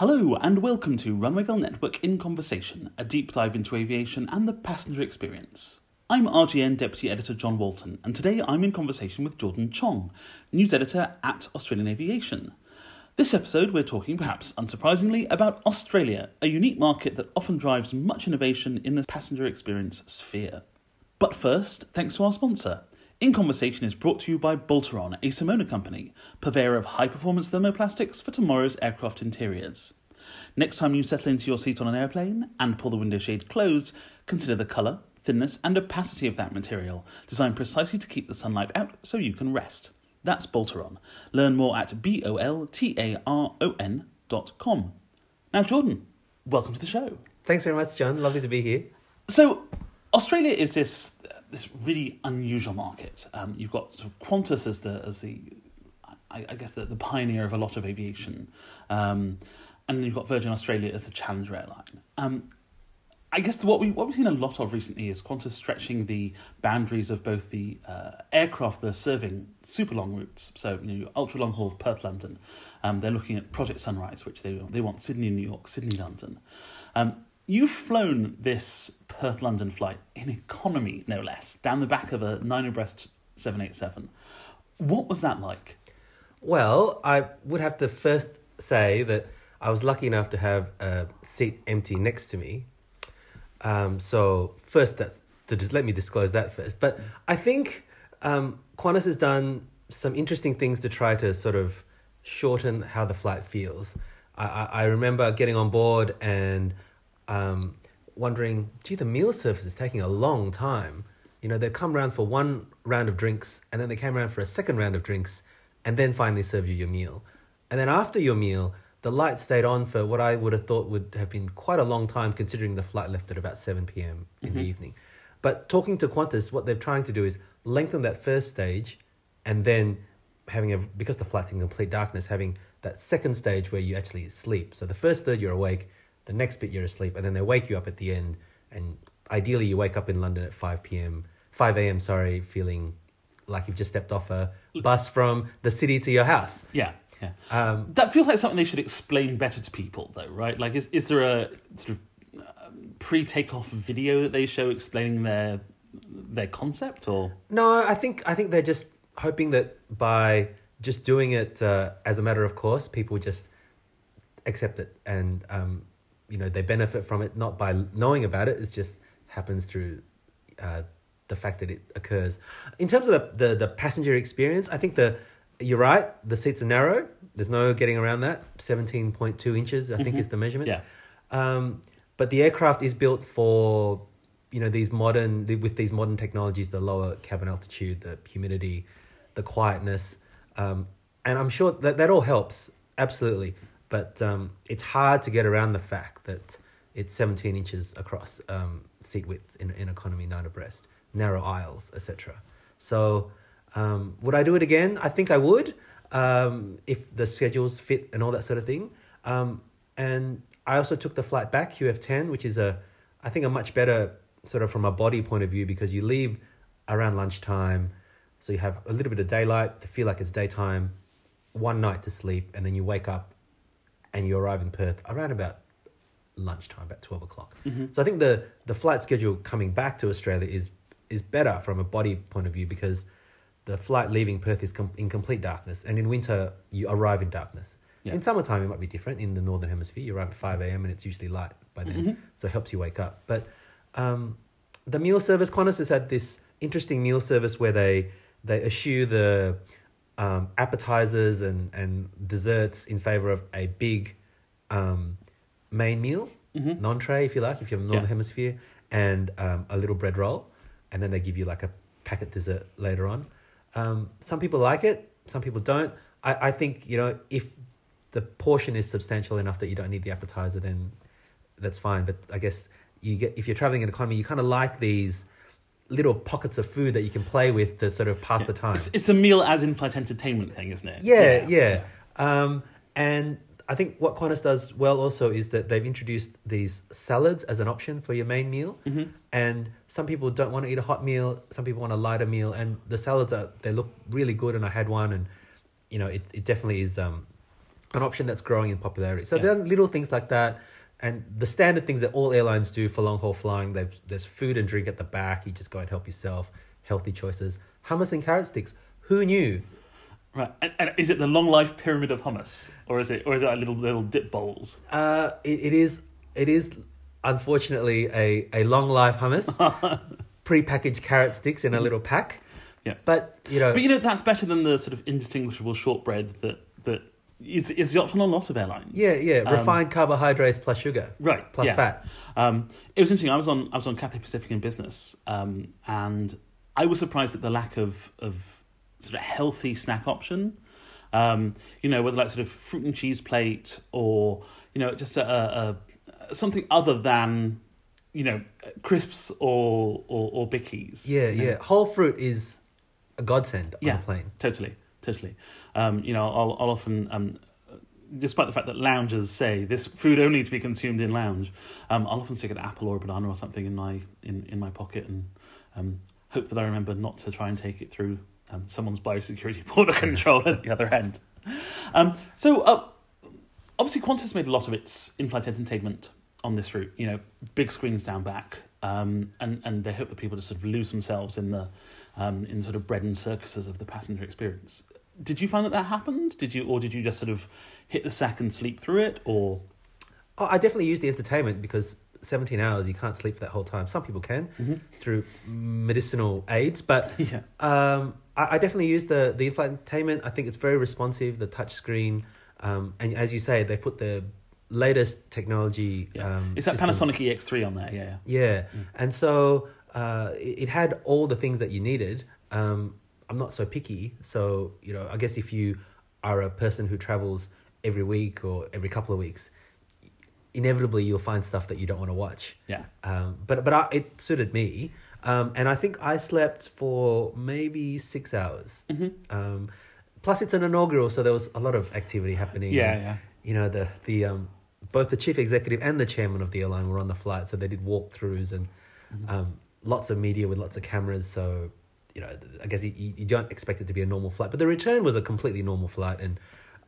Hello, and welcome to Runway Girl Network in Conversation, a deep dive into aviation and the passenger experience. I'm RGN Deputy Editor John Walton, and today I'm in conversation with Jordan Chong, News Editor at Australian Aviation. This episode, we're talking, perhaps unsurprisingly, about Australia, a unique market that often drives much innovation in the passenger experience sphere. But first, thanks to our sponsor. In Conversation is brought to you by Boltaron, a Simona company, purveyor of high performance thermoplastics for tomorrow's aircraft interiors. Next time you settle into your seat on an airplane and pull the window shade closed, consider the colour, thinness, and opacity of that material, designed precisely to keep the sunlight out so you can rest. That's Boltaron. Learn more at B O L T A R O N dot com. Now, Jordan, welcome to the show. Thanks very much, John. Lovely to be here. So, Australia is this this really unusual market. Um, you've got sort of Qantas as the as the I, I guess the, the pioneer of a lot of aviation, um, and you've got Virgin Australia as the challenger airline. Um, I guess what we what we've seen a lot of recently is Qantas stretching the boundaries of both the uh, aircraft they're serving super long routes, so you know ultra long haul Perth London. Um, they're looking at Project Sunrise, which they they want Sydney New York, Sydney London. Um, you've flown this Perth London flight in economy, no less, down the back of a nine abreast seven eight seven. What was that like? Well, I would have to first say that I was lucky enough to have a seat empty next to me. Um, so first, that's to just let me disclose that first. But I think um, Qantas has done some interesting things to try to sort of shorten how the flight feels. I, I, I remember getting on board and um, wondering, gee, the meal service is taking a long time. You know, they've come around for one round of drinks and then they came around for a second round of drinks and then finally served you your meal. And then after your meal, the light stayed on for what I would have thought would have been quite a long time considering the flight left at about 7 p.m. in Mm-hmm. the evening. But talking to Qantas, what they're trying to do is lengthen that first stage and then having a, because the flight's in complete darkness, having that second stage where you actually sleep. So the first third you're awake, the next bit you're asleep, and then they wake you up at the end. And ideally, you wake up in London at 5 p.m., 5 a.m., sorry, feeling like you've just stepped off a bus from the city to your house. Yeah, yeah. Um, That feels like something they should explain better to people, though, right? Like, is is there a sort of um, pre-takeoff video that they show explaining their their concept, or No, I think I think they're just hoping that by just doing it uh, as a matter of course, people just accept it, and um, you know they benefit from it not by knowing about it. It just happens through uh, the fact that it occurs. In terms of the, the the passenger experience, I think the you're right. The seats are narrow. There's no getting around that. Seventeen point two inches, I think, is the measurement. yeah, Um, but the aircraft is built for, you know, these modern with these modern technologies, the lower cabin altitude, the humidity, the quietness, um, and I'm sure that that all helps absolutely. But um, it's hard to get around the fact that it's 17 inches across um, seat width in in economy nine abreast, narrow aisles, etc. So um, would I do it again? I think I would um, if the schedules fit and all that sort of thing. Um, and I also took the flight back QF10, which is a I think a much better sort of from a body point of view because you leave around lunchtime, so you have a little bit of daylight to feel like it's daytime, one night to sleep, and then you wake up and you arrive in Perth around about lunchtime, about twelve o'clock. So I think the the flight schedule coming back to Australia is is better from a body point of view because the flight leaving Perth is com- in complete darkness, and in winter you arrive in darkness. Yeah. In summertime, it might be different. In the northern hemisphere, you arrive at five a.m. and it's usually light by then, so it helps you wake up. But um, the meal service, Qantas has had this interesting meal service where they they eschew the um, appetizers and and desserts in favor of a big um, main meal, Mhm. non-tray if you like, if you're in the northern Yeah. hemisphere, and um, a little bread roll, and then they give you like a packet dessert later on. Um, some people like it, some people don't. I, I think you know if the portion is substantial enough that you don't need the appetizer, then that's fine. But I guess you get if you're traveling in economy, you kind of like these little pockets of food that you can play with to sort of pass the time. it's, it's the meal as in flight entertainment thing, isn't it? Yeah, yeah. Um, and I think what Qantas does well also is that they've introduced these salads as an option for your main meal. Mhm. And some people don't want to eat a hot meal. Some people want a lighter meal. And the salads are they look really good. And I had one, and you know it, it definitely is um, an option that's growing in popularity. So Yeah. there are little things like that, and the standard things that all airlines do for long haul flying. They've, there's food and drink at the back. You just go and help yourself. Healthy choices. Hummus and carrot sticks. Who knew? Right. And, and is it the long life pyramid of hummus, or is it, or is it like little little dip bowls? Uh, it, it is. It is unfortunately a, a long life hummus, pre-packaged carrot sticks in a little pack. Yeah. But you know, But you know that's better than the sort of indistinguishable shortbread that that is is the option on a lot of airlines. yeah, yeah, Um, refined carbohydrates plus sugar Right. plus yeah. fat. Um, it was interesting. I was on I was on Cathay Pacific in business, um, and I was surprised at the lack of of sort of healthy snack option. Um, you know, whether like sort of fruit and cheese plate or you know just a, a, something other than you know crisps or or, or bickies. Yeah, you know? yeah. Whole fruit is a godsend on Yeah. a plane. Totally, totally. Um, you know, I'll, I'll often, um, despite the fact that loungers say this food only to be consumed in lounge, um, I'll often stick an apple or a banana or something in my in, in my pocket and um, hope that I remember not to try and take it through um, someone's biosecurity border control at the other end. Um, so, uh, obviously, Qantas made a lot of its in-flight entertainment on this route. You know, big screens down back, um, and and they hope that people just sort of lose themselves in the um, in sort of bread and circuses of the passenger experience. Did you find that that happened? Did you, or did you just sort of hit the sack and sleep through it, or Oh, I definitely used the entertainment because 17 hours you can't sleep for that whole time. Some people can through medicinal aids, but yeah, um, I, I definitely use the the entertainment. I think it's very responsive. The touch screen, um, and as you say, they put the latest technology. yeah? Um, Is that system. Panasonic EX3 on there? Yeah, Yeah, Mm. and so uh, it, it had all the things that you needed. Um, I'm not so picky, so you know, I guess if you are a person who travels every week or every couple of weeks, inevitably you'll find stuff that you don't want to watch. yeah, Um, but but I, it suited me, um, and I think I slept for maybe six hours. yeah. hmm Um, plus, it's an inaugural, so there was a lot of activity happening. yeah, and, yeah. you know the the um, both the chief executive and the chairman of the airline were on the flight, so they did walkthroughs and Mhm. um, lots of media with lots of cameras. So you know, I guess you, you don't expect it to be a normal flight, but the return was a completely normal flight, and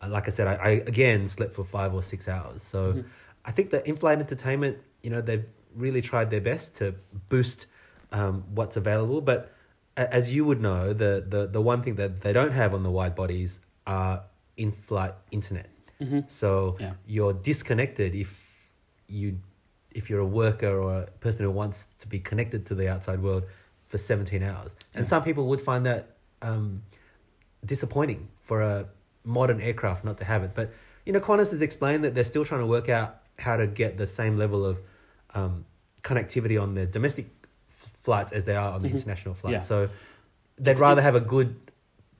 uh, like I said, I, I again slept for five or six hours. So Mhm. I think the in-flight entertainment, you know, they've really tried their best to boost um, what's available, but as you would know, the, the the one thing that they don't have on the wide bodies are in-flight internet. hmm So Yeah. you're disconnected if you if you're a worker or a person who wants to be connected to the outside world for 17 hours. And Yeah. some people would find that um, disappointing for a modern aircraft not to have it. But you know, Qantas has explained that they're still trying to work out how to get the same level of um, connectivity on their domestic flights as they are on the Mhm. international flights. Yeah. So they'd It's rather good- have a good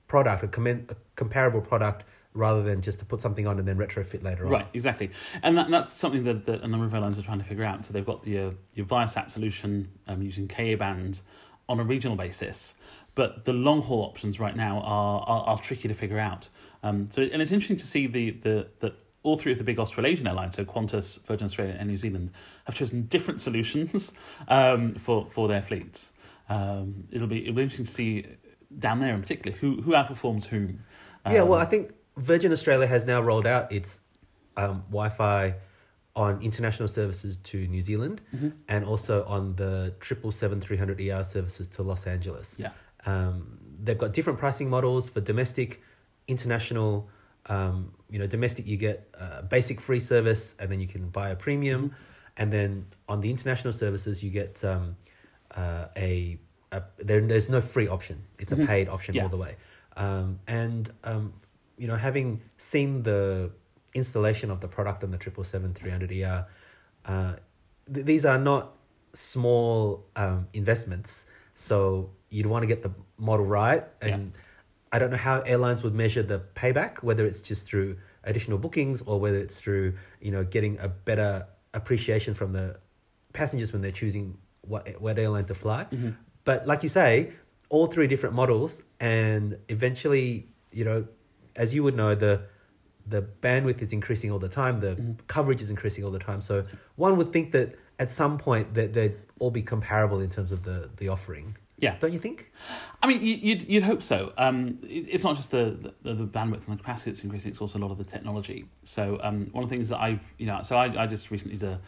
product, a, commen- a comparable product, rather than just to put something on and then retrofit later on. Right, exactly, and that, that's something that, that a number of airlines are trying to figure out. So they've got the uh, your Viasat solution um, using Ka band on a regional basis, but the long haul options right now are, are are tricky to figure out. Um, so and it's interesting to see the the that all three of the big Australasian airlines, so Qantas, Virgin Australia, and New Zealand, have chosen different solutions um, for for their fleets. Um, it'll be it'll be interesting to see down there in particular who who outperforms whom. yeah, well, Um, I think Virgin Australia has now rolled out its um, Wi-Fi on international services to New Zealand mhm. and also on the triple seven three hundred ER services to Los Angeles. Yeah. Um, they've got different pricing models for domestic, international. Um, you know, domestic you get a basic free service, and then you can buy a premium, Mm-hmm. and then on the international services you get um, uh, a, a there, there's no free option. It's Mhm. a paid option Yeah. all the way. Um, and um, you know, having seen the installation of the product on the triple seven three hundred ER, uh, th- these are not small um, investments. So you'd want to get the model right, and I don't know how airlines would measure the payback, whether it's just through additional bookings or whether it's through you know getting a better appreciation from the passengers when they're choosing what what airline to fly. Mhm. But like you say, all three different models, and eventually, you know, as you would know, the the bandwidth is increasing all the time. The Mhm. coverage is increasing all the time. So one would think that at some point that they'd all be comparable in terms of the the offering. Yeah. Don't you think? I mean, you- you'd, you'd hope so. Um, it's not just the, the, the bandwidth and the capacity that's increasing, it's also a lot of the technology. So, um, one of the things that I've, you know, so I, I just recently did a,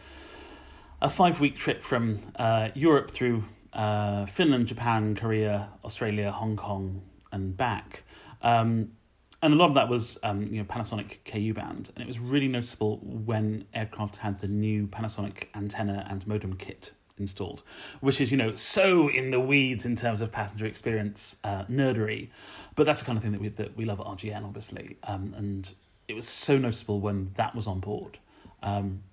a five week trip from uh, Europe through uh, Finland, Japan, Korea, Australia, Hong Kong, and back. Um, and a lot of that was um, you know Panasonic KU band, and it was really noticeable when aircraft had the new Panasonic antenna and modem kit installed, which is you know so in the weeds in terms of passenger experience uh, nerdery, but that's the kind of thing that we that we love at RGN obviously, um, and it was so noticeable when that was on board. Um,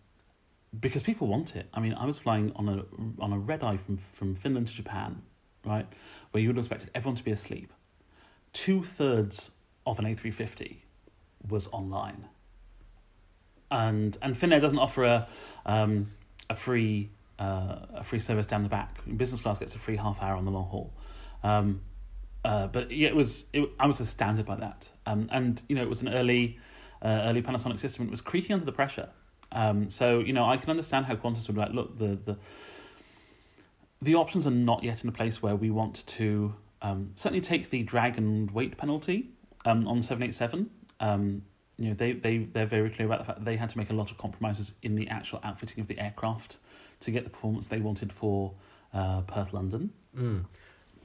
because people want it. I mean, I was flying on a on a red eye from from Finland to Japan, right, where you would have expected everyone to be asleep. Two thirds of an A three fifty was online, and and Finnair doesn't offer a um, a free uh, a free service down the back. Business class gets a free half hour on the long haul. Um, uh, but yeah, it was it, I was astounded by that, um, and you know it was an early uh, early Panasonic system. It was creaking under the pressure. Um, so you know, I can understand how Qantas would be like, look, the the the options are not yet in a place where we want to um, certainly take the drag and weight penalty um, on seven eight seven. Um, you know, they they they're very clear about the fact that they had to make a lot of compromises in the actual outfitting of the aircraft to get the performance they wanted for uh, Perth London. Mm.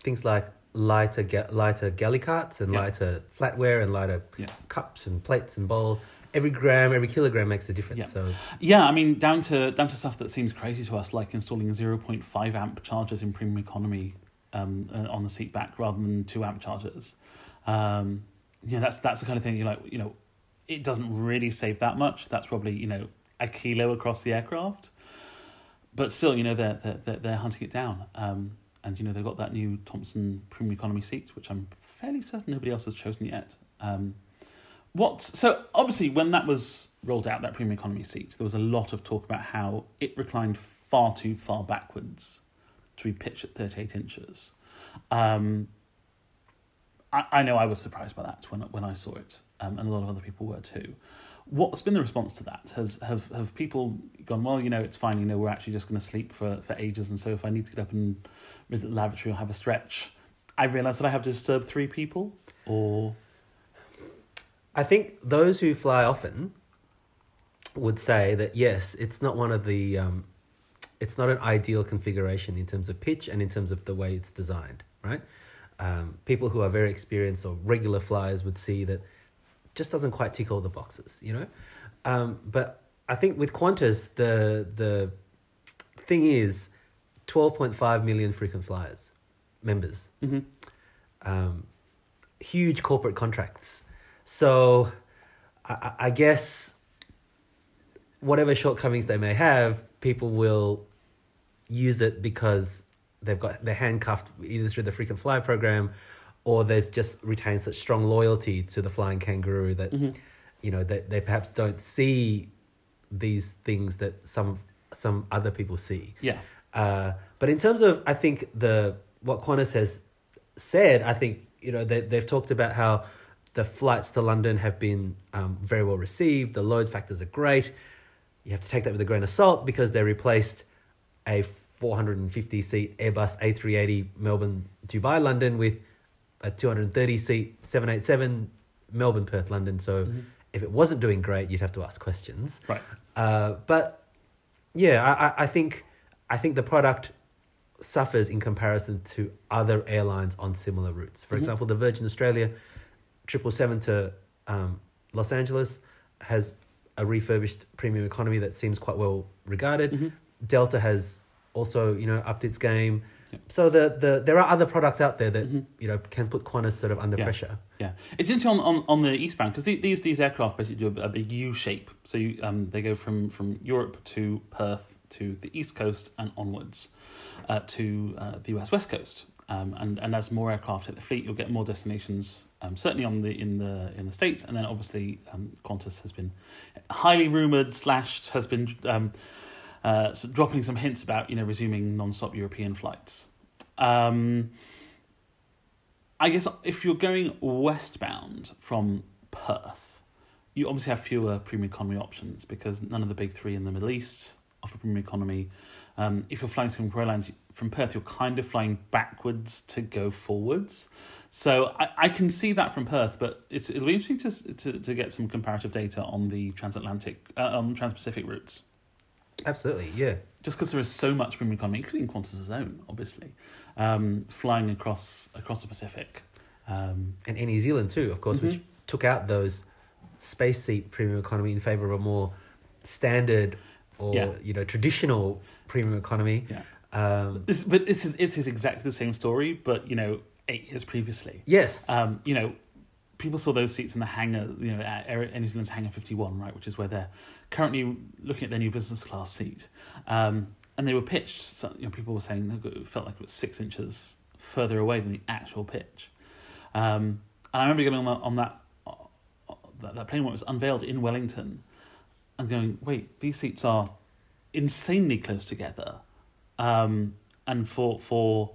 Things like lighter ga- lighter galley carts and Yeah. lighter flatware and lighter Yeah. cups and plates and bowls. Every gram, every kilogram makes a difference. Yeah. So Yeah, I mean down to down to stuff that seems crazy to us, like installing zero point five amp chargers in premium economy um, uh, on the seat back rather than two amp chargers. Um, yeah, that's that's the kind of thing you like. You know, it doesn't really save that much. That's probably you know a kilo across the aircraft, but still, you know they're they're they're, they're hunting it down. Um, and you know they've got that new Thompson premium economy seat, which I'm fairly certain nobody else has chosen yet. Um, what so obviously when that was rolled out that premium economy seat there was a lot of talk about how it reclined far too far backwards to be pitched at 38 inches um, I, I know I was surprised by that when when I saw it um, and a lot of other people were too what's been the response to that has have have people gone well you know it's fine you know we're actually just going to sleep for for ages and so if I need to get up and visit the lavatory or have a stretch I realise that I have to disturb three people or I think those who fly often would say that yes, it's not one of the, um, it's not an ideal configuration in terms of pitch and in terms of the way it's designed, right? Um, people who are very experienced or regular flyers would see that just doesn't quite tick all the boxes, you know. Um, but I think with Qantas, the the thing is, twelve point five million frequent flyers members Mhm. um, huge corporate contracts. So I- I guess whatever shortcomings they may have, people will use it because they've got they're handcuffed either through the frequent flyer program or they've just retained such strong loyalty to the flying kangaroo that Mhm. you know they, they perhaps don't see these things that some some other people see. yeah Uh, but in terms of, I think the what Qantas has said, I think you know they they've talked about how the flights to London have been um, very well received. The load factors are great. You have to take that with a grain of salt because they replaced a 450 seat Airbus A380 Melbourne Dubai London with a 230 seat 787 Melbourne Perth London. So Mhm. if it wasn't doing great, you'd have to ask questions. Right. Uh, but yeah, I, I- think I think the product suffers in comparison to other airlines on similar routes. For Mhm. example, the Virgin Australia triple seven to um, Los Angeles has a refurbished premium economy that seems quite well regarded. Mhm. Delta has also you know upped its game. Yep. So the, the there are other products out there that Mhm. you know can put Qantas sort of under Yeah. pressure. Yeah, it's interesting on, on, on the eastbound because these these aircraft basically do a, a big U shape. So you, um, they go from, from Europe to Perth to the east coast and onwards uh, to uh, the US west coast. Um, and, and as more aircraft hit the fleet, you'll get more destinations. Um, certainly on the in the in the states, and then obviously um, Qantas has been highly rumored slashed has been um, uh, s- dropping some hints about you know resuming non-stop European flights. Um, I guess if you're going westbound from Perth, you obviously have fewer premium economy options because none of the big three in the Middle East offer premium economy. Um, if you're flying Singapore Airlines from Perth, you're kind of flying backwards to go forwards. So I, I can see that from Perth, but it's, it'll be interesting to, to, to get some comparative data on the transatlantic, uh, on trans-Pacific routes. Absolutely, yeah. Just because there is so much premium economy, including Qantas's own, obviously, um, flying across across the Pacific. Um, and Air New Zealand too, of course, which Mhm. took out those space seat premium economy in favor of a more standard or Yeah. you know traditional premium economy. yeah, Um, this, but this is it is exactly the same story, but you know, eight years previously. yes, Um, you know, people saw those seats in the hangar, you know, at Air New Zealand's hangar 51, right, which is where they're currently looking at their new business class seat. Um, and they were pitched, so, you know, people were saying it felt like it was six inches further away than the actual pitch. Um, and I remember getting on that, on that, uh, that, that plane when it was unveiled in Wellington and going, wait, these seats are insanely close together. Um, and for, for,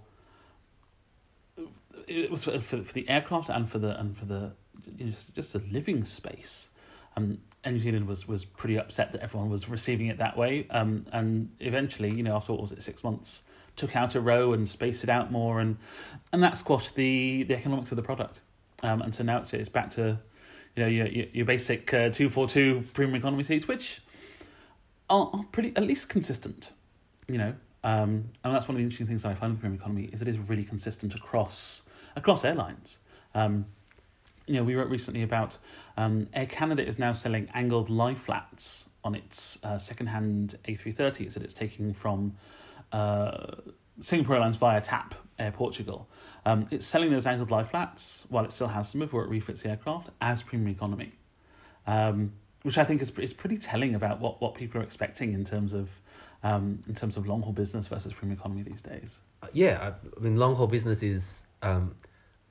it was for, for, for the aircraft and for the and for the you know, just, just the living space. Um, and New Zealand was was pretty upset that everyone was receiving it that way. Um, and eventually, you know, after what was it, six months, took out a row and spaced it out more, and and that squashed the the economics of the product. Um, and so now it's it's back to, you know, your your, your basic uh, two four two premium economy seats, which are, are pretty at least consistent. You know, um, and that's one of the interesting things I find with premium economy is it is really consistent across across airlines. Um, you know, we wrote recently about um, Air Canada is now selling angled lie flats on its uh, second-hand A330s that it's taking from uh, Singapore Airlines via TAP Air Portugal. Um, it's selling those angled lie flats while it still has them before it refits the aircraft as premium economy, um, which I think is is pretty telling about what, what people are expecting in terms of um, in terms of long haul business versus premium economy these days. yeah. I, I mean, long haul business is um,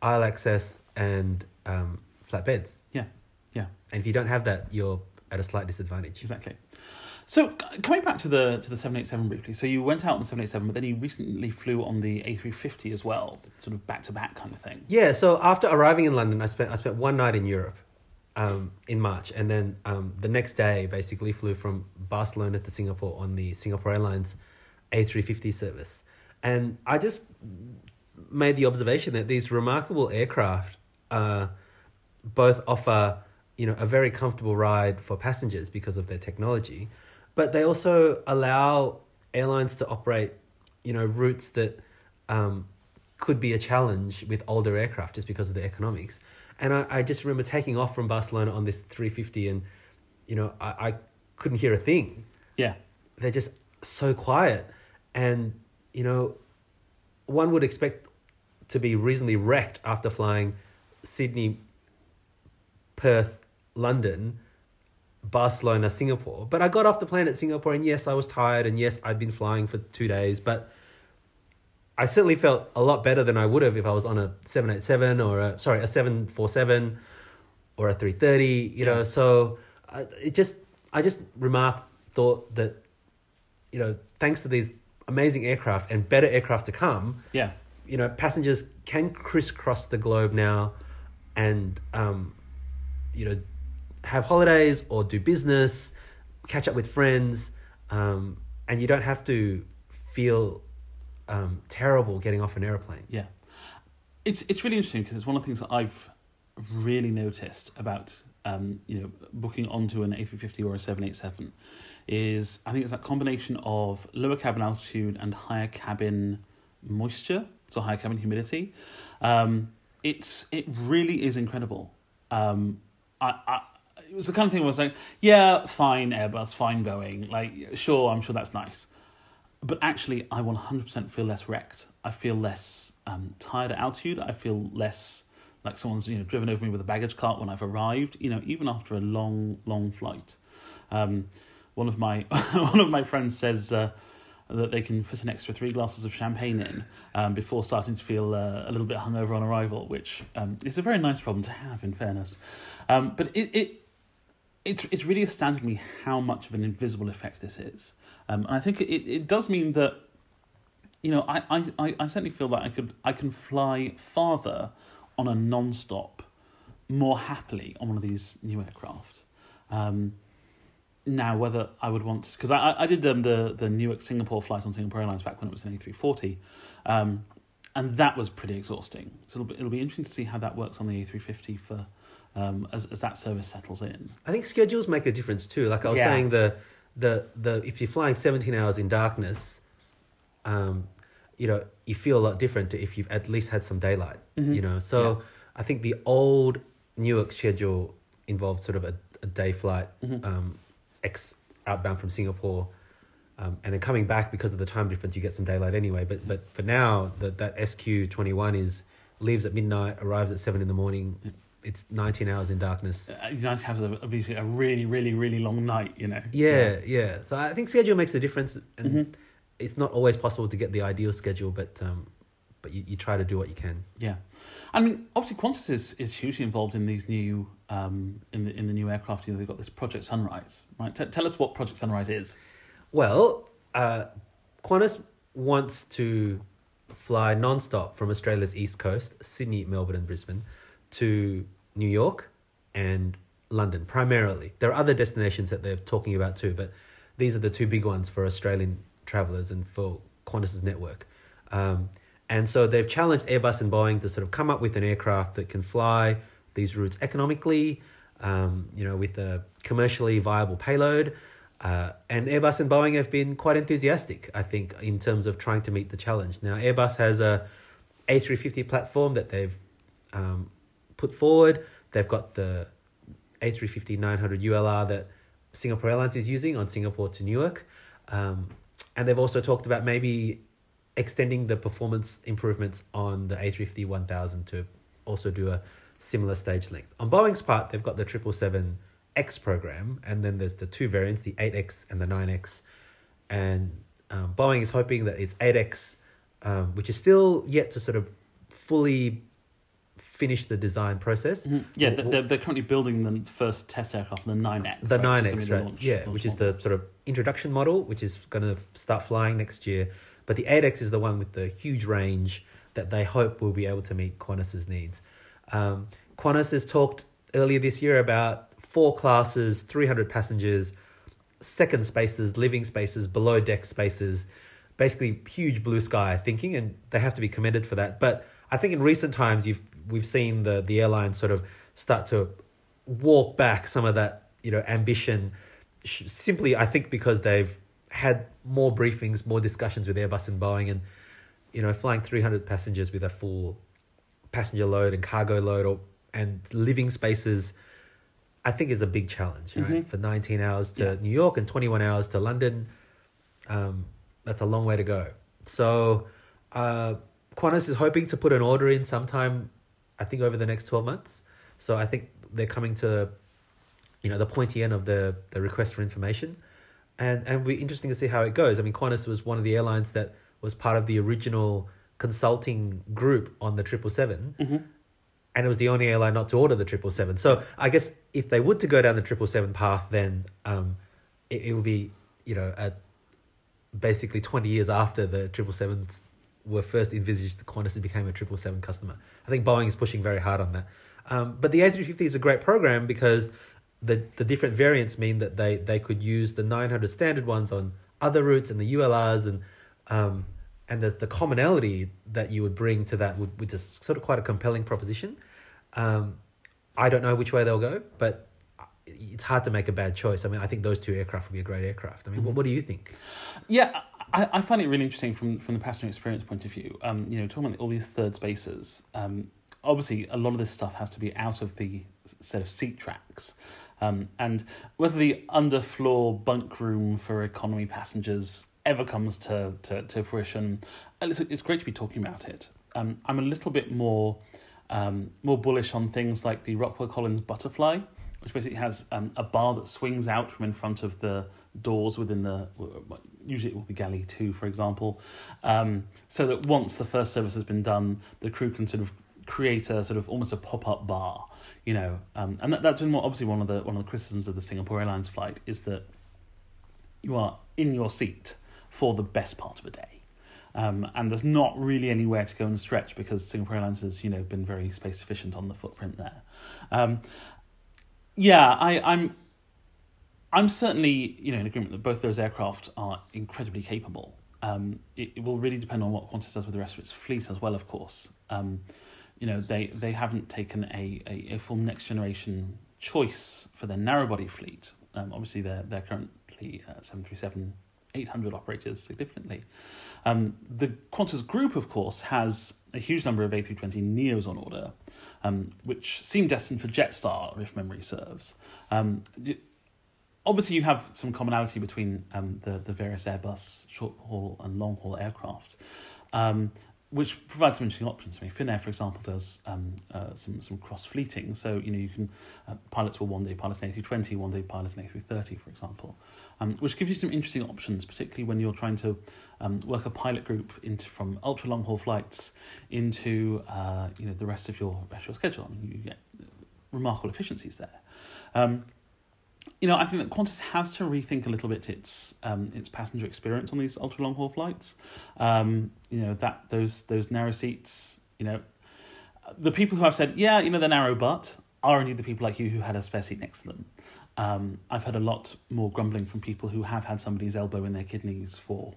aisle access and um, flatbeds. Yeah, yeah. And if you don't have that, you're at a slight disadvantage. Exactly. So coming back to the to the seven eight seven briefly. So you went out on the seven eight seven, but then you recently flew on the A three fifty as well, sort of back to back kind of thing. Yeah, so after arriving in London, I spent I spent one night in Europe, um, in March, and then um, the next day basically flew from Barcelona to Singapore on the Singapore Airlines A three fifty service, and I just made the observation that these remarkable aircraft, uh, both offer you know a very comfortable ride for passengers because of their technology, but they also allow airlines to operate you know routes that um, could be a challenge with older aircraft just because of the economics. And I, I just remember taking off from Barcelona on this 350 and, you know, I, I couldn't hear a thing. Yeah, They're just so quiet. And, you know, one would expect to be reasonably wrecked after flying Sydney, Perth, London, Barcelona, Singapore. But I got off the plane at Singapore and yes, I was tired and yes, I'd been flying for two days, but I certainly felt a lot better than I would have if I was on a 787 or a, sorry, a 747 or a 330, you Yeah. know, so I, it just, I just remarked, thought that, you know, thanks to these amazing aircraft and better aircraft to come, yeah, you know, passengers can crisscross the globe now and, um, you know, have holidays or do business, catch up with friends, um, and you don't have to feel um, terrible getting off an airplane. yeah. It's it's really interesting because it's one of the things that I've really noticed about um, you know booking onto an A three fifty or a seven eight seven is I think it's that combination of lower cabin altitude and higher cabin moisture, so higher cabin humidity. Um, it's it really is incredible. Um, I, I it was the kind of thing where I was like, yeah, fine Airbus, fine Boeing, like sure, I'm sure that's nice, but actually, I 100% feel less wrecked. I feel less um, tired at altitude. I feel less like someone's you know driven over me with a baggage cart when I've arrived. You know, even after a long, long flight. Um, one of my one of my friends says uh, that they can fit an extra three glasses of champagne in um, before starting to feel uh, a little bit hungover on arrival, which um, is a very nice problem to have, in fairness. Um, but it, it it's it's really astounded me how much of an invisible effect this is. Um, and I think it, it does mean that, you know, I, I, I certainly feel that I could I can fly farther on a non-stop more happily on one of these new aircraft. Now whether I would want because I I- did um, the the Newark Singapore flight on Singapore Airlines back when it was an A340, um, and that was pretty exhausting. So it'll be, it'll be interesting to see how that works on the A350 for um, as as that service settles in. I think schedules make a difference too. Like I was Yeah. saying, the the the if you're flying 17 hours in darkness, um, you know, you feel a lot different to if you've at least had some daylight. Mhm. You know, so I think the old Newark schedule involved sort of a, a day flight, Mhm. um, ex outbound from Singapore. Um, and then coming back because of the time difference, you get some daylight anyway. But but for now, the, that SQ twenty one is leaves at midnight, arrives at seven in the morning. It's nineteen hours in darkness. Uh, has a, obviously a really really really long night. You know. Yeah, yeah. So I think schedule makes a difference, and Mhm. it's not always possible to get the ideal schedule, but um, but you, you try to do what you can. Yeah, I mean, obviously, Qantas is, is hugely involved in these new um, in the in the new aircraft. You know, they've got this Project Sunrise, right? T- tell us what Project Sunrise is. Well, uh, Qantas wants to fly non-stop from Australia's east coast, Sydney, Melbourne, and Brisbane, to New York and London primarily. There are other destinations that they're talking about too, but these are the two big ones for Australian travelers and for Qantas's network. Um, and so they've challenged Airbus and Boeing to sort of come up with an aircraft that can fly these routes economically, um, you know, with a commercially viable payload. Uh, and Airbus and Boeing have been quite enthusiastic, I think, in terms of trying to meet the challenge. Now, Airbus has a A350 platform that they've um, put forward. They've got the A350 900 ULR that Singapore Airlines is using on Singapore to Newark. Um, and they've also talked about maybe extending the performance improvements on the A350 1000 to also do a similar stage length. On Boeing's part, they've got the 777X program, and then there's the two variants, the 8X and the 9X. And um, Boeing is hoping that its 8X, um, which is still yet to sort of fully finish the design process, Yeah, W- they're, they're currently building the first test aircraft, the 9X. the right, 9X, right? launch- yeah, launch which is the sort of introduction model, which is going to start flying next year. But the eight X is the one with the huge range that they hope will be able to meet Qantas's needs. Um, Qantas has talked earlier this year about four classes, three hundred passengers, second spaces, living spaces, below deck spaces, basically huge blue sky thinking, and they have to be commended for that. But I think in recent times, you've we've seen the the airline sort of start to walk back some of that you know ambition, simply I think because they've had more briefings, more discussions with Airbus and Boeing, and you know flying three hundred passengers with a full passenger load and cargo load or and living spaces. I think is a big challenge, right? Mhm. For 19 hours to Yeah. New York and 21 hours to London, um, that's a long way to go. So, uh, Qantas is hoping to put an order in sometime, I think over the next 12 months. So I think they're coming to, you know, the pointy end of the, the request for information. And, and be interesting to see how it goes. I mean, Qantas was one of the airlines that was part of the original consulting group on the 777 Mhm. and it was the only airline not to order the triple seven. So I guess if they would to go down the triple seven path, then um, it, it would be you know at basically twenty years after the triple sevens were first envisaged, the Qantas became a triple seven customer. I think Boeing is pushing very hard on that. Um, but the A three fifty is a great program because the the different variants mean that they they could use the nine hundred standard ones on other routes and the ULRs and um, and there's the commonality that you would bring to that would, which is sort of quite a compelling proposition. Um, I don't know which way they'll go, but it's hard to make a bad choice. I mean, I think those two aircraft would be a great aircraft. I mean, what, what do you think? Yeah, I, I find it really interesting from from the passenger experience point of view. Um, you know, talking about all these third spaces. Um, obviously, a lot of this stuff has to be out of the set of seat tracks, um, and whether the underfloor bunk room for economy passengers ever comes to to, to fruition, uh, it's, it's great to be talking about it. Um, I'm a little bit more um, more bullish on things like the Rockwell Collins Butterfly, which basically has um, a bar that swings out from in front of the doors within the usually it will be galley two for example um, so that once the first service has been done the crew can sort of create a sort of almost a pop-up bar you know um, and that, that's been more, obviously one of the one of the criticisms of the singapore airlines flight is that you are in your seat for the best part of a day um, and there's not really anywhere to go and stretch because Singapore Airlines has, you know, been very space efficient on the footprint there. Um, yeah, I, I'm I'm certainly, you know, in agreement that both those aircraft are incredibly capable. Um, it, it will really depend on what Qantas does with the rest of its fleet as well, of course. You know, they, they haven't taken a, a, a full next generation choice for their narrow body fleet. Um, obviously, they're, they're currently uh, 737 800 operators significantly. Um, the Qantas group, of course, has a huge number of A320 Neos on order, um, which seem destined for Jetstar, if memory serves. Um, obviously, you have some commonality between um, the, the various Airbus short haul and long haul aircraft. Um, which provides some interesting options. I mean, Finnair, for example, does um, uh, some some cross fleeting. So you know you can uh, pilots will one day pilot an A320, one day pilot an A330, for example, um, which gives you some interesting options, particularly when you're trying to um, work a pilot group into from ultra long haul flights into uh, you know the rest of your rest of your schedule. I mean, you get remarkable efficiencies there. You know, I think that Qantas has to rethink a little bit its um, its passenger experience on these ultra long haul flights. Um, you know that those those narrow seats. You know, the people who have said, yeah, you know, they're narrow, but are indeed the people like you who had a spare seat next to them. Um, I've heard a lot more grumbling from people who have had somebody's elbow in their kidneys for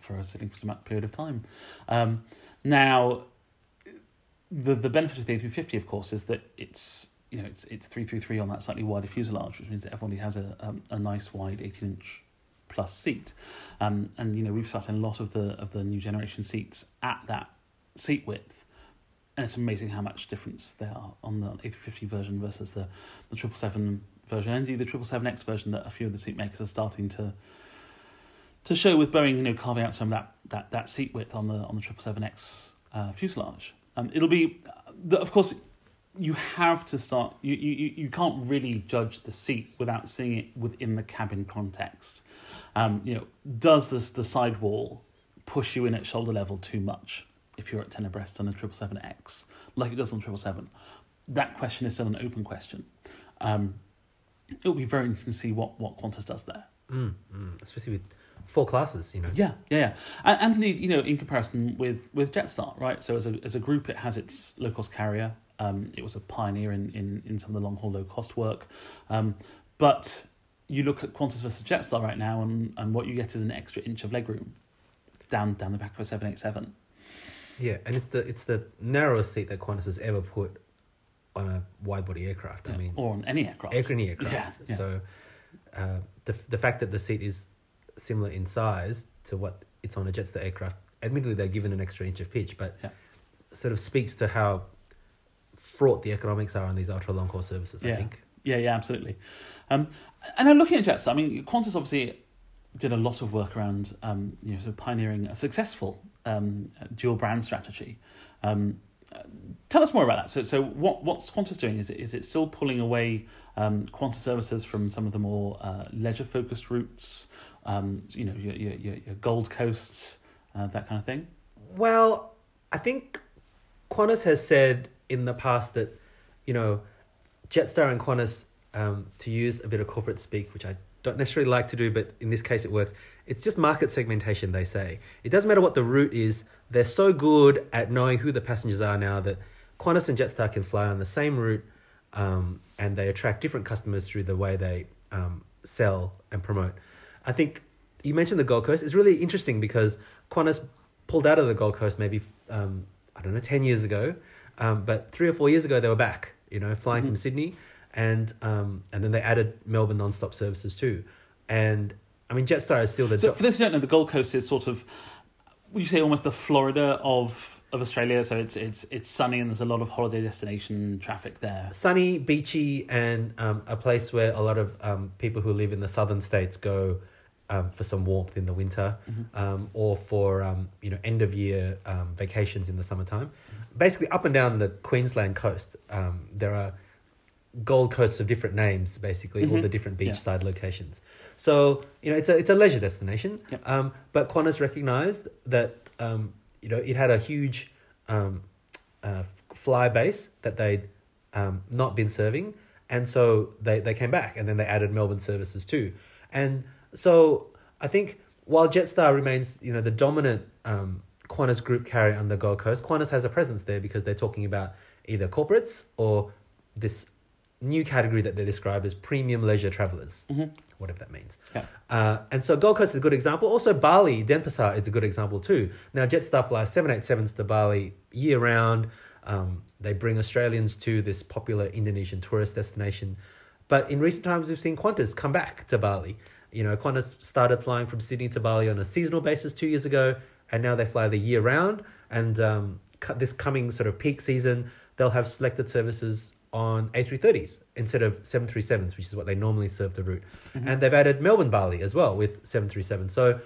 for a significant period of time. Um, now, the the benefit of the A350, of course, is that it's you know, it's it's three three three on that slightly wider fuselage, which means that everybody has a um, a nice wide eighteen inch plus seat, um, and you know we've sat in a lot of the of the new generation seats at that seat width, and it's amazing how much difference there are on the A three fifty version versus the the triple seven version, and indeed the triple seven X version that a few of the seat makers are starting to to show with Boeing, you know, carving out some of that that that seat width on the on the triple seven X uh, fuselage. Um, it'll be, of course, you have to start you, you you can't really judge the seat without seeing it within the cabin context. Um, you know does this the sidewall push you in at shoulder level too much if you're at 10 abreast on a 777x like it does on 777 that question is still an open question. Um, it'll be very interesting to see what what qantas does there. Mm, mm, especially with four classes you know. Yeah yeah yeah. And, and indeed you know in comparison with with jetstar right? So as a as a group it has its low cost carrier um, it was a pioneer in, in, in some of the long haul low cost work. Um, but you look at Qantas versus Jetstar right now, and, and what you get is an extra inch of legroom down down the back of a seven eight seven. Yeah, and it's the it's the narrowest seat that Qantas has ever put on a wide body aircraft. Yeah, I mean, or on any aircraft. Any aircraft. Yeah, yeah. So uh, the the fact that the seat is similar in size to what it's on a Jetstar aircraft, admittedly they're given an extra inch of pitch, but yeah. sort of speaks to how fraught the economics are on these ultra long haul services. Yeah. I think. Yeah, yeah, absolutely. Um, and I'm looking at Jetstar. I mean, Qantas obviously did a lot of work around um, you know, sort of pioneering a successful um, dual brand strategy. Um, tell us more about that. So, so what what's Qantas doing? Is it is it still pulling away um, Qantas services from some of the more uh, leisure focused routes? Um, you know, your your, your Gold Coasts, uh, that kind of thing. Well, I think Qantas has said in the past that, you know, Jetstar and Qantas, um, to use a bit of corporate speak, which I don't necessarily like to do, but in this case it works. It's just market segmentation, they say. It doesn't matter what the route is, they're so good at knowing who the passengers are now that Qantas and Jetstar can fly on the same route um, and they attract different customers through the way they um, sell and promote. I think you mentioned the Gold Coast. It's really interesting because Qantas pulled out of the Gold Coast maybe, um, I don't know, 10 years ago um, but three or four years ago, they were back, you know, flying mm-hmm. from Sydney, and um, and then they added Melbourne non-stop services too. And I mean, Jetstar is still the. So do- for this, you don't know, the Gold Coast is sort of, would you say, almost the Florida of of Australia. So it's it's it's sunny and there's a lot of holiday destination traffic there. Sunny, beachy, and um, a place where a lot of um, people who live in the southern states go um, for some warmth in the winter, mm-hmm. um, or for um, you know end of year um, vacations in the summertime basically up and down the Queensland coast, um, there are Gold Coasts of different names, basically mm-hmm. all the different beachside yeah. locations. So you know, it's a it's a leisure destination. Yep. Um, but Qantas recognised that um, you know it had a huge um, uh, fly base that they'd um, not been serving, and so they they came back, and then they added Melbourne services too, and so I think while Jetstar remains you know the dominant um, Qantas Group carry on the Gold Coast, Qantas has a presence there because they're talking about either corporates or this new category that they describe as premium leisure travelers, Mhm. whatever that means. Yeah. Uh, and so Gold Coast is a good example. Also, Bali, Denpasar is a good example too. Now, Jetstar flies 787s to Bali year round. Um, they bring Australians to this popular Indonesian tourist destination. But in recent times, we've seen Qantas come back to Bali. You know, Qantas started flying from Sydney to Bali on a seasonal basis two years ago, and now they fly the year round. And um, this coming sort of peak season, they'll have selected services on A330s instead of 737s, which is what they normally serve the route. And they've added Melbourne Bali as well with 737. So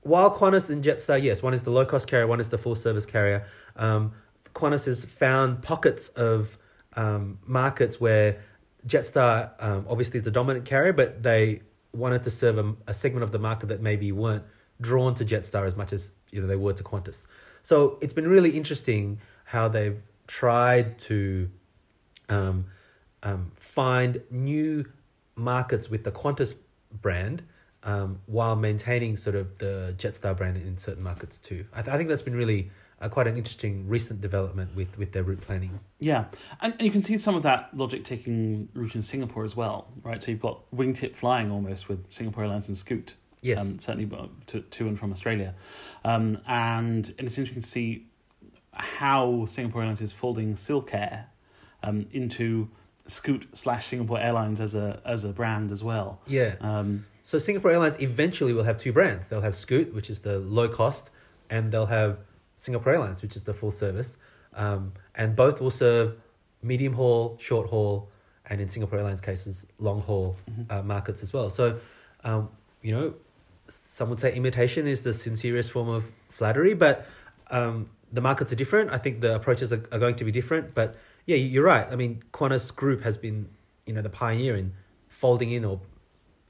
while Qantas and Jetstar, yes, one is the low cost carrier, one is the full service carrier. Um, Qantas has found pockets of um, markets where Jetstar um, obviously is the dominant carrier, but they wanted to serve a, a segment of the market that maybe weren't drawn to Jetstar as much as you know they were to Qantas. So it's been really interesting how they've tried to um, um, find new markets with the Qantas brand um, while maintaining sort of the Jetstar brand in certain markets too. I, th- I think that's been really uh, quite an interesting recent development with, with their route planning. Yeah, and, and you can see some of that logic taking root in Singapore as well, right? So you've got wingtip flying almost with Singapore Airlines and Scoot, Yes. um, certainly uh, to, to and from Australia. Um, and, and it's interesting to see how Singapore Airlines is folding Silk Air um, into Scoot slash Singapore Airlines as a as a brand as well. yeah. Um, So Singapore Airlines eventually will have two brands. They'll have Scoot, which is the low cost, and they'll have Singapore Airlines, which is the full service. Um, and both will serve medium haul, short haul, and in Singapore Airlines cases, long haul Mhm. uh, markets as well. So, um, you know, some would say imitation is the sincerest form of flattery, but um, the markets are different. I think the approaches are, are going to be different. But yeah, you- you're right. I mean, Qantas Group has been, you know, the pioneer in folding in or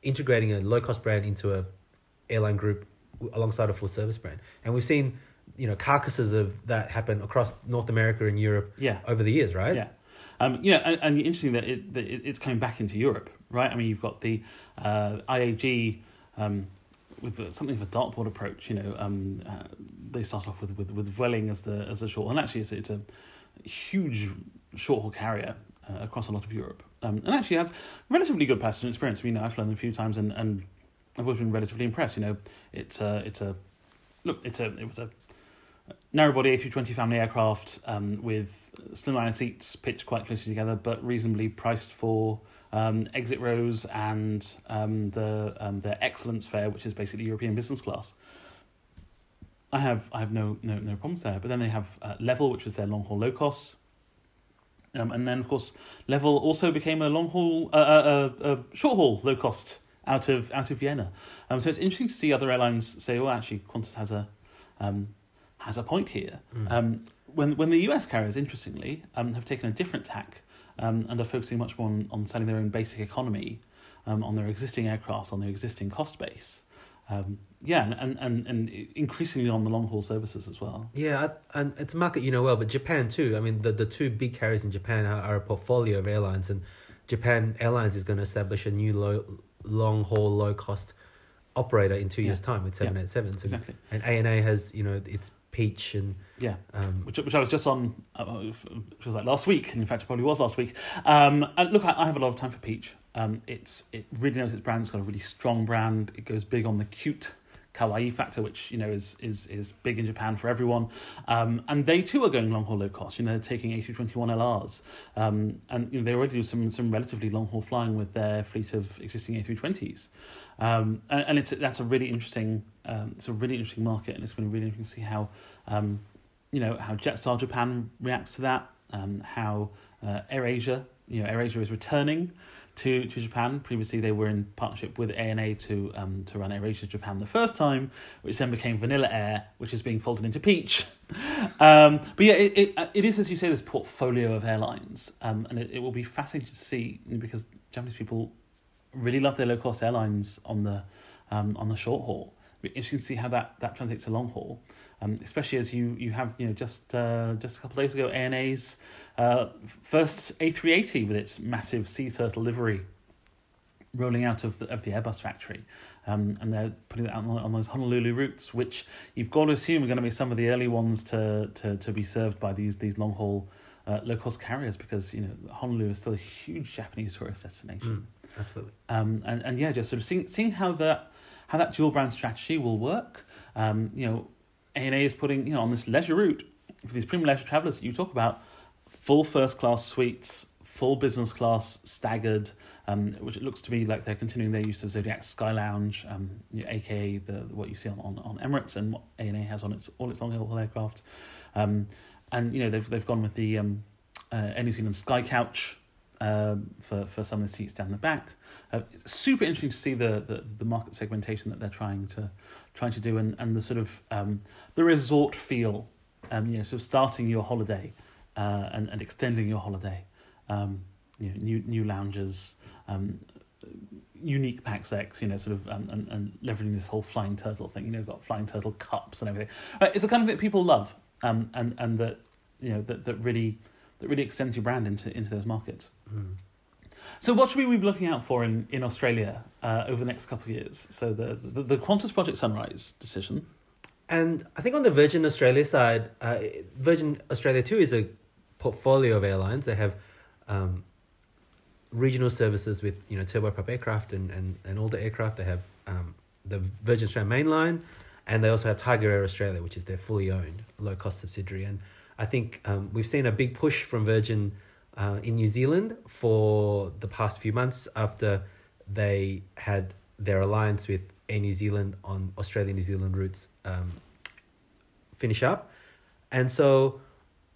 integrating a low cost brand into a airline group alongside a full service brand. And we've seen, you know, carcasses of that happen across North America and Europe yeah, over the years, right? Yeah, um, you know, and, and interesting that, it, that it, it's coming back into Europe, right? I mean, you've got the uh, IAG um, with uh, something of a dartboard approach. You know, um, uh, they start off with with with Vueling as the as the short, and actually, it's it's a huge short haul carrier uh, across a lot of Europe, um, and actually has relatively good passenger experience. I mean, I've flown them a few times, and, and I've always been relatively impressed. You know, it's a it's a look, it's a it was a narrow body A320 family aircraft um, with slimline seats pitched quite closely together, but reasonably priced for um, exit rows and um, the um, the excellence fare, which is basically European business class. I have I have no no no problems there. But then they have uh, Level, which was their long haul low cost. Um, and then of course Level also became a long haul uh, uh, uh, uh, short haul low cost out of out of Vienna. Um, so it's interesting to see other airlines say, "Oh, actually, Qantas has a um, has a point here." Mm. Um, when when the US carriers, interestingly, um, have taken a different tack um, and are focusing much more on, on selling their own basic economy um, on their existing aircraft, on their existing cost base. Um, yeah, and, and, and, increasingly on the long haul services as well. Yeah, and it's a market you know well, but Japan too. I mean, the, the two big carriers in Japan are, are a portfolio of airlines, and Japan Airlines is going to establish a new low, long haul, low cost operator in two Yeah. years' time with Yeah. 787s. Exactly. and ANA has, you know, its Peach and. Yeah. Um, which, which I was just on, uh, it was like last week, and in fact it probably was last week. Um, and look, I, I have a lot of time for Peach. Um, it's it really knows its brand. It's got a really strong brand. It goes big on the cute kawaii factor, which you know is is is big in Japan for everyone. Um, and they too are going long haul low cost. You know, they're taking A321 LRs, um, and you know they already do some some relatively long haul flying with their fleet of existing A320s. Um, and, it's that's a really interesting um, it's a really interesting market, and it's going to be really interesting to see how um, you know how Jetstar Japan reacts to that, um, how uh, AirAsia you know AirAsia is returning to, to Japan. Previously, they were in partnership with ANA to um, to run AirAsia Japan the first time, which then became Vanilla Air, which is being folded into Peach. um, but yeah, it, it it is as you say this portfolio of airlines, um, and it, it will be fascinating to see because Japanese people really love their low cost airlines on the um, on the short haul. It'll be interesting to see how that, that translates to long haul, um, especially as you you have you know just uh, just a couple of days ago ANA's uh, first A380 with its massive sea turtle livery rolling out of the of the Airbus factory, um, and they're putting it out on, on those Honolulu routes, which you've got to assume are going to be some of the early ones to to, to be served by these these long haul uh, low cost carriers because you know Honolulu is still a huge Japanese tourist destination. Mm, absolutely. Um, and and yeah, just sort of seeing seeing how that how that dual brand strategy will work. Um, you know, ANA is putting you know on this leisure route for these premium leisure travelers that you talk about, full first class suites, full business class staggered. Um, which it looks to me like they're continuing their use of Zodiac Sky Lounge, um, aka the what you see on, on, on Emirates and what ANA has on its all its long haul aircraft. Um, and you know they've they've gone with the um, uh, New Zealand Sky Couch um, for for some of the seats down the back. Uh, super interesting to see the, the the market segmentation that they're trying to trying to do and, and the sort of um, the resort feel, um, you know, sort of starting your holiday uh, and and extending your holiday. Um, you know, new new lounges, um, unique pack sex, you know, sort of um, and, and leveraging this whole flying turtle thing. You know, got flying turtle cups and everything. Uh, it's a kind of thing that people love, um, and and that you know that, that really that really extends your brand into into those markets. Mm. So, what should we be looking out for in in Australia uh, over the next couple of years? So, the, the the Qantas Project Sunrise decision. And I think on the Virgin Australia side, uh, Virgin Australia too is a portfolio of airlines. They have um, regional services with you know turboprop aircraft and, and, and older aircraft. They have um, the Virgin Australia mainline, and they also have Tiger Air Australia, which is their fully owned low cost subsidiary. And I think um, we've seen a big push from Virgin uh, in New Zealand for the past few months after they had their alliance with Air New Zealand on Australia New Zealand routes um, finish up. And so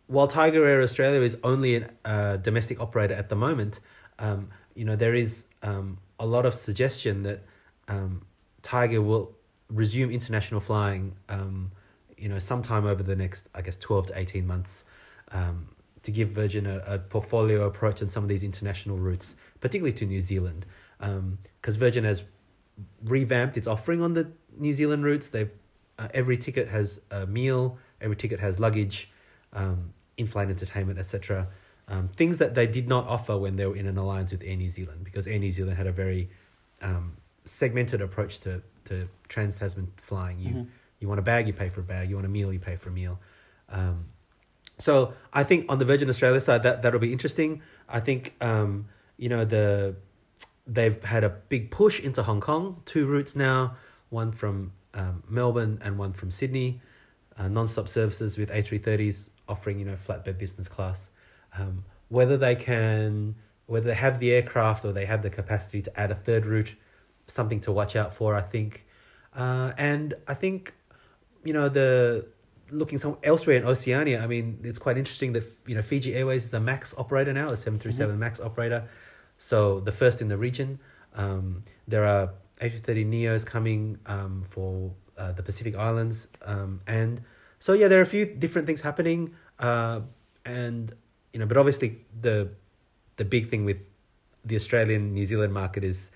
while Tiger Air Australia is only a uh, domestic operator at the moment, um, you know, there is um, a lot of suggestion that um, Tiger will resume international flying, um, you know, sometime over the next, I guess, 12 to 18 months um, to give Virgin a, a portfolio approach on some of these international routes, particularly to New Zealand. Because um, Virgin has revamped its offering on the New Zealand routes. They've uh, every ticket has a meal, every ticket has luggage, um, in-flight entertainment, etc. Um, things that they did not offer when they were in an alliance with Air New Zealand, because Air New Zealand had a very um, segmented approach to to trans Tasman flying. You mm-hmm. you want a bag, you pay for a bag. You want a meal, you pay for a meal. Um, so I think on the Virgin Australia side, that that'll be interesting. I think um, you know the they've had a big push into Hong Kong. Two routes now, one from um, Melbourne and one from Sydney. Uh, non-stop services with A330s offering you know flatbed business class. Um, whether they can, whether they have the aircraft or they have the capacity to add a third route, something to watch out for. I think, uh, and I think, you know the looking some elsewhere in Oceania. I mean, it's quite interesting that you know Fiji Airways is a Max operator now, a seven three seven mm-hmm. Max operator, so the first in the region. Um, there are A330 Neos coming um, for uh, the Pacific Islands. Um, and so, yeah, there are a few different things happening. Uh, and, you know, but obviously the, the big thing with the Australian New Zealand market is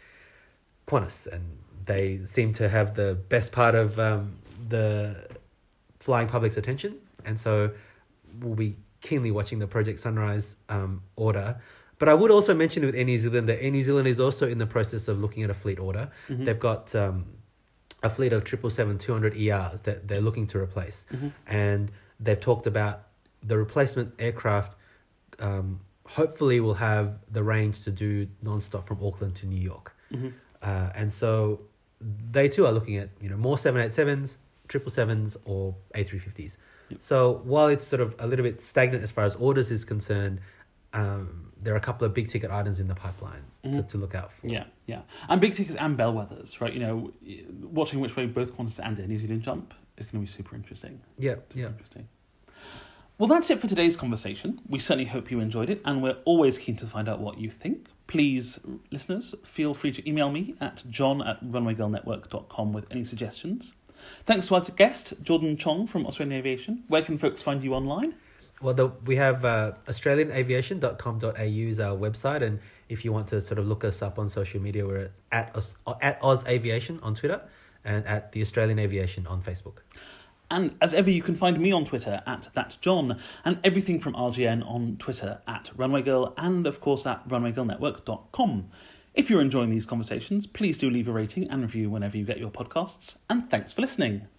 Qantas. And they seem to have the best part of um, the flying public's attention. And so we'll be keenly watching the Project Sunrise um, order. But I would also mention with Air New Zealand that Air New Zealand is also in the process of looking at a fleet order. Mm-hmm. They've got um, a fleet of 777 200 ERs that they're looking to replace. Mm-hmm. And they've talked about the replacement aircraft um, hopefully will have the range to do non-stop from Auckland to New York. Mm-hmm. Uh, and so they too are looking at you know more 787s, 777s or A350s. Yep. So while it's sort of a little bit stagnant as far as orders is concerned, um, there are a couple of big ticket items in the pipeline mm-hmm. to, to look out for. Yeah, yeah. And big tickets and bellwethers, right? You know, watching which way both Qantas and Air New Zealand jump is going to be super interesting. Yeah, super yeah. Interesting. Well, that's it for today's conversation. We certainly hope you enjoyed it, and we're always keen to find out what you think. Please, listeners, feel free to email me at john at runwaygirlnetwork.com with any suggestions. Thanks to our guest, Jordan Chong from Australian Aviation. Where can folks find you online? Well, the, we have uh, australianaviation.com.au is our website, and if you want to sort of look us up on social media, we're at at Oz Aviation on Twitter and at the Australian Aviation on Facebook. And as ever, you can find me on Twitter at that John, and everything from RGN on Twitter at Runway Girl, and of course at runwaygirlnetwork.com. If you're enjoying these conversations, please do leave a rating and review whenever you get your podcasts, and thanks for listening.